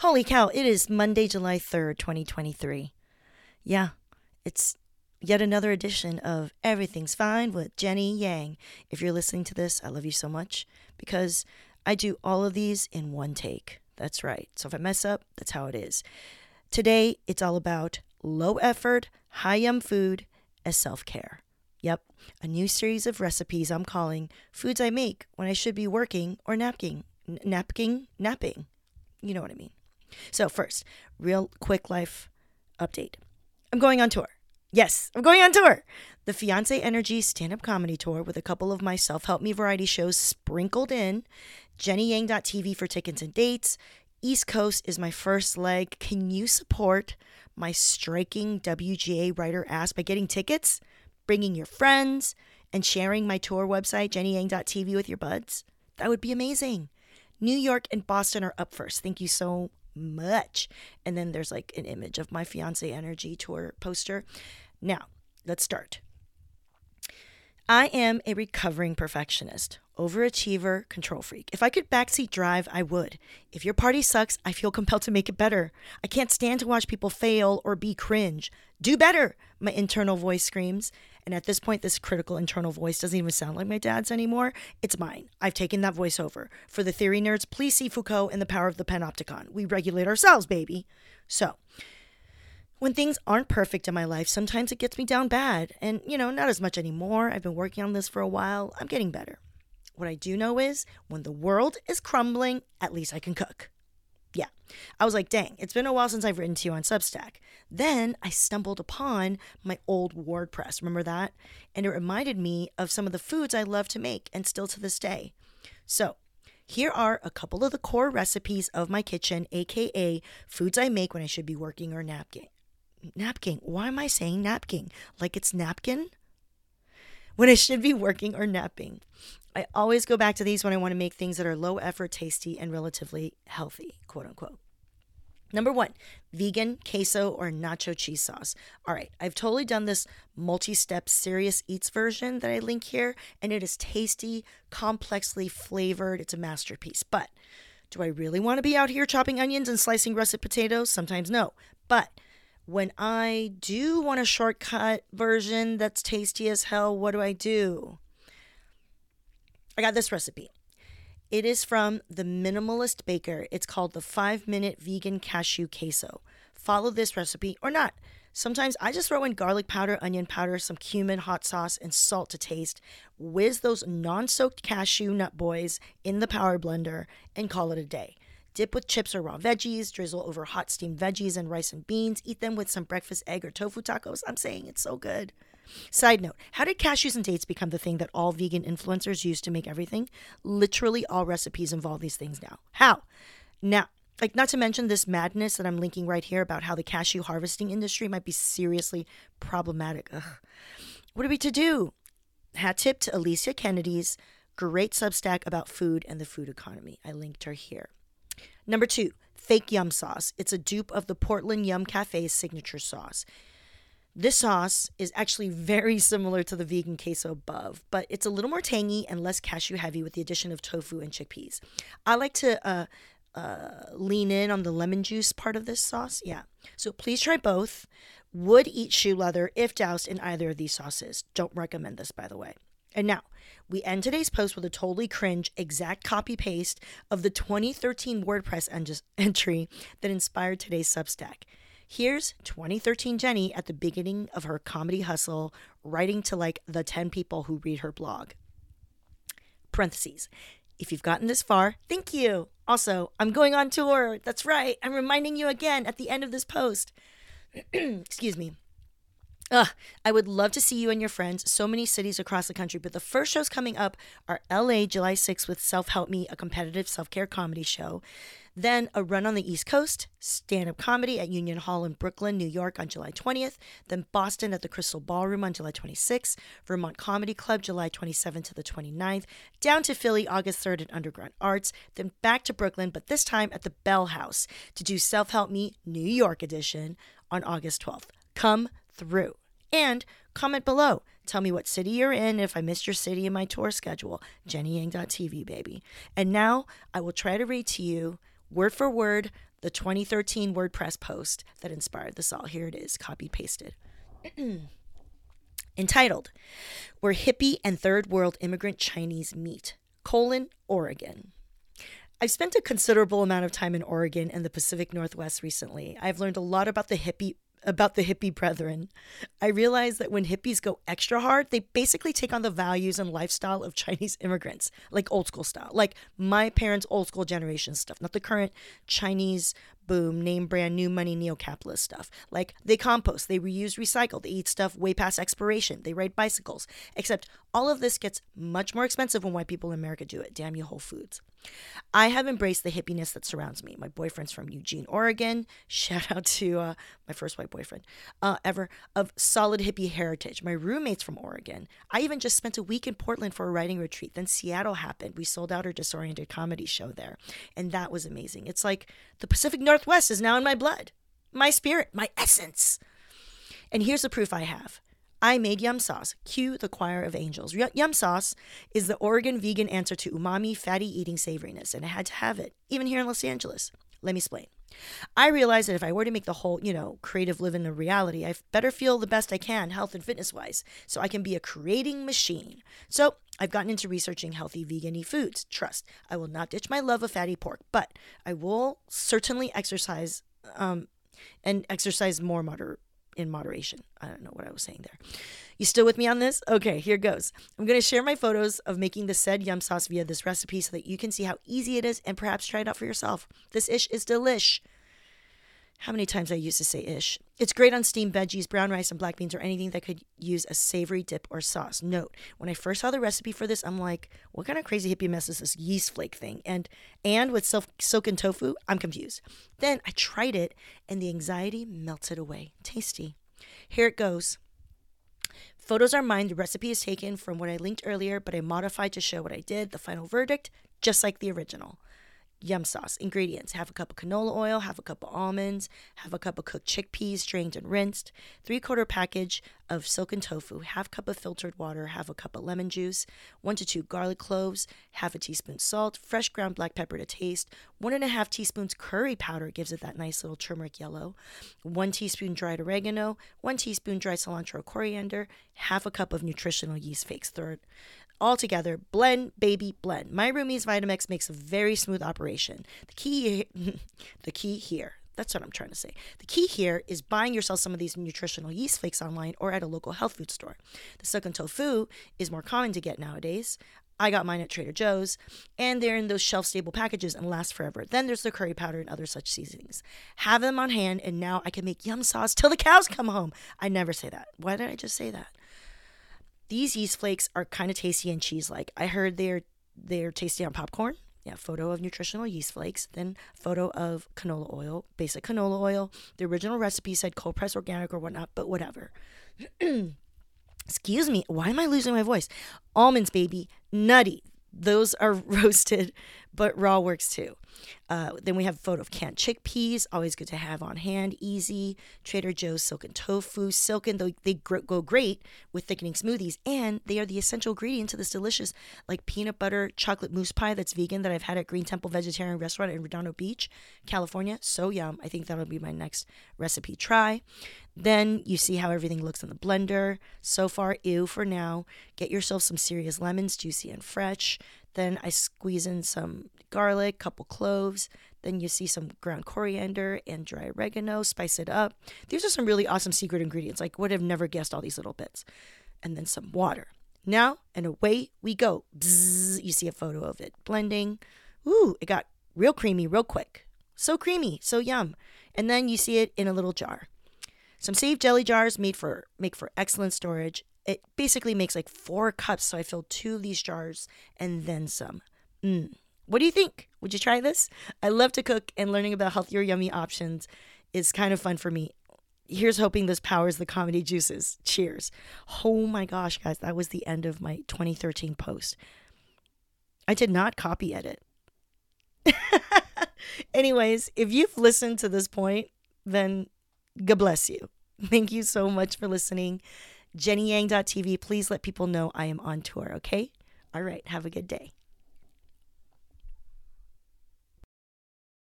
Holy cow, it is Monday, July 3rd, 2023. Yeah, it's yet another edition of Everything's Fine with Jenny Yang. If you're listening to this, I love you so much because I do all of these in one take. That's right. So if I mess up, that's how it is. Today, it's all about low effort, high yum food as self care. Yep, a new series of recipes I'm calling Foods I Make When I Should Be Working or Napping. N- napping? Napping. You know what I mean. So, first, real quick life update. I'm going on tour. Yes, I'm going on tour. The Fiance Energy stand up comedy tour with a couple of my self help me variety shows sprinkled in. JennyYang.tv for tickets and dates. East Coast is my first leg. Can you support my striking WGA writer ass by getting tickets, bringing your friends, and sharing my tour website, JennyYang.tv, with your buds? That would be amazing. New York and Boston are up first. Thank you so much. And then there's like an image of my fiance energy tour poster. Now, let's start. I am a recovering perfectionist, overachiever, control freak. If I could backseat drive, I would. If your party sucks, I feel compelled to make it better. I can't stand to watch people fail or be cringe. Do better, my internal voice screams. And at this point, this critical internal voice doesn't even sound like my dad's anymore. It's mine. I've taken that voice over. For the theory nerds, please see Foucault and the power of the panopticon. We regulate ourselves, baby. So, when things aren't perfect in my life, sometimes it gets me down bad. And, you know, not as much anymore. I've been working on this for a while. I'm getting better. What I do know is when the world is crumbling, at least I can cook. Yeah. I was like, dang, it's been a while since I've written to you on Substack. Then I stumbled upon my old WordPress. Remember that? And it reminded me of some of the foods I love to make and still to this day. So, here are a couple of the core recipes of my kitchen, aka foods I make when I should be working or napkin. Napkin. Why am I saying napkin? Like it's napkin? When I should be working or napping. I always go back to these when I want to make things that are low effort, tasty, and relatively healthy, quote unquote. Number one, vegan queso or nacho cheese sauce. All right, I've totally done this multi step serious eats version that I link here, and it is tasty, complexly flavored. It's a masterpiece. But do I really want to be out here chopping onions and slicing russet potatoes? Sometimes no. But when I do want a shortcut version that's tasty as hell, what do I do? I got this recipe. It is from the Minimalist Baker. It's called the five minute vegan cashew queso. Follow this recipe or not. Sometimes I just throw in garlic powder, onion powder, some cumin, hot sauce, and salt to taste. Whiz those non soaked cashew nut boys in the power blender and call it a day. Dip with chips or raw veggies, drizzle over hot steamed veggies and rice and beans, eat them with some breakfast egg or tofu tacos. I'm saying it's so good. Side note How did cashews and dates become the thing that all vegan influencers use to make everything? Literally all recipes involve these things now. How? Now, like not to mention this madness that I'm linking right here about how the cashew harvesting industry might be seriously problematic. Ugh. What are we to do? Hat tip to Alicia Kennedy's great Substack about food and the food economy. I linked her here. Number two, fake yum sauce. It's a dupe of the Portland Yum Cafe's signature sauce. This sauce is actually very similar to the vegan queso above, but it's a little more tangy and less cashew heavy with the addition of tofu and chickpeas. I like to uh, uh, lean in on the lemon juice part of this sauce. Yeah. So please try both. Would eat shoe leather if doused in either of these sauces. Don't recommend this, by the way. And now, we end today's post with a totally cringe exact copy paste of the 2013 WordPress en- entry that inspired today's Substack. Here's 2013 Jenny at the beginning of her comedy hustle, writing to like the 10 people who read her blog. Parentheses. If you've gotten this far, thank you. Also, I'm going on tour. That's right. I'm reminding you again at the end of this post. Excuse me. Ugh, I would love to see you and your friends, so many cities across the country. But the first shows coming up are LA, July 6th, with Self Help Me, a competitive self care comedy show. Then a run on the East Coast, stand up comedy at Union Hall in Brooklyn, New York on July 20th. Then Boston at the Crystal Ballroom on July 26th. Vermont Comedy Club July 27th to the 29th. Down to Philly August 3rd at Underground Arts. Then back to Brooklyn, but this time at the Bell House to do Self Help Me New York edition on August 12th. Come through. And comment below. Tell me what city you're in if I missed your city in my tour schedule. JennyYang.tv, baby. And now I will try to read to you word for word the 2013 WordPress post that inspired this all. Here it is, copy pasted. Entitled, Where Hippie and Third World Immigrant Chinese Meet, colon, Oregon. I've spent a considerable amount of time in Oregon and the Pacific Northwest recently. I've learned a lot about the hippie about the hippie brethren. I realize that when hippies go extra hard, they basically take on the values and lifestyle of Chinese immigrants, like old school style, like my parents' old school generation stuff, not the current Chinese boom, name brand, new money, neo capitalist stuff. Like they compost, they reuse, recycle, they eat stuff way past expiration, they ride bicycles. Except all of this gets much more expensive when white people in America do it. Damn you, Whole Foods. I have embraced the hippiness that surrounds me. My boyfriend's from Eugene, Oregon. Shout out to uh, my first white boyfriend uh, ever of solid hippie heritage. My roommate's from Oregon. I even just spent a week in Portland for a writing retreat. Then Seattle happened. We sold out our disoriented comedy show there. And that was amazing. It's like the Pacific Northwest is now in my blood, my spirit, my essence. And here's the proof I have. I made yum sauce. Cue the choir of angels. Yum sauce is the Oregon vegan answer to umami, fatty eating savoriness, and I had to have it, even here in Los Angeles. Let me explain. I realized that if I were to make the whole, you know, creative living a reality, I better feel the best I can, health and fitness wise, so I can be a creating machine. So I've gotten into researching healthy vegan foods. Trust, I will not ditch my love of fatty pork, but I will certainly exercise um, and exercise more moder- in moderation. I don't know what I was saying there. You still with me on this? Okay, here goes. I'm going to share my photos of making the said yum sauce via this recipe so that you can see how easy it is and perhaps try it out for yourself. This ish is delish. How many times I used to say ish? It's great on steamed veggies, brown rice, and black beans, or anything that could use a savory dip or sauce. Note, when I first saw the recipe for this, I'm like, what kind of crazy hippie mess is this yeast flake thing? And and with silk, silken tofu, I'm confused. Then I tried it, and the anxiety melted away. Tasty. Here it goes. Photos are mine. The recipe is taken from what I linked earlier, but I modified to show what I did. The final verdict, just like the original yum sauce. Ingredients half a cup of canola oil, half a cup of almonds, half a cup of cooked chickpeas, drained and rinsed, three quarter package of silken tofu, half cup of filtered water, half a cup of lemon juice, one to two garlic cloves, half a teaspoon salt, fresh ground black pepper to taste, one and a half teaspoons curry powder gives it that nice little turmeric yellow, one teaspoon dried oregano, one teaspoon dried cilantro coriander, half a cup of nutritional yeast flakes. Third, all together, blend, baby, blend. My Roomies Vitamix makes a very smooth operation. The key, the key here, that's what I'm trying to say. The key here is buying yourself some of these nutritional yeast flakes online or at a local health food store. The silken tofu is more common to get nowadays. I got mine at Trader Joe's, and they're in those shelf stable packages and last forever. Then there's the curry powder and other such seasonings. Have them on hand, and now I can make yum sauce till the cows come home. I never say that. Why did I just say that? These yeast flakes are kind of tasty and cheese like. I heard they're they're tasty on popcorn. Yeah, photo of nutritional yeast flakes, then photo of canola oil, basic canola oil. The original recipe said cold press organic or whatnot, but whatever. Excuse me, why am I losing my voice? Almonds, baby, nutty. Those are roasted, but raw works too. Uh, then we have a photo of canned chickpeas, always good to have on hand, easy. Trader Joe's silken tofu, silken, though they go great with thickening smoothies, and they are the essential ingredient to this delicious, like peanut butter chocolate mousse pie that's vegan that I've had at Green Temple Vegetarian Restaurant in Redondo Beach, California. So yum. I think that'll be my next recipe try. Then you see how everything looks in the blender. So far, ew for now. Get yourself some serious lemons, juicy and fresh. Then I squeeze in some garlic, couple cloves. Then you see some ground coriander and dry oregano. Spice it up. These are some really awesome secret ingredients. Like would have never guessed all these little bits. And then some water. Now and away we go. Bzzz, you see a photo of it blending. Ooh, it got real creamy real quick. So creamy, so yum. And then you see it in a little jar. Some saved jelly jars made for make for excellent storage it basically makes like four cups. So I filled two of these jars and then some. Mm. What do you think? Would you try this? I love to cook, and learning about healthier, yummy options is kind of fun for me. Here's hoping this powers the comedy juices. Cheers. Oh my gosh, guys, that was the end of my 2013 post. I did not copy edit. Anyways, if you've listened to this point, then God bless you. Thank you so much for listening. JennyYang.tv. Please let people know I am on tour, okay? All right. Have a good day.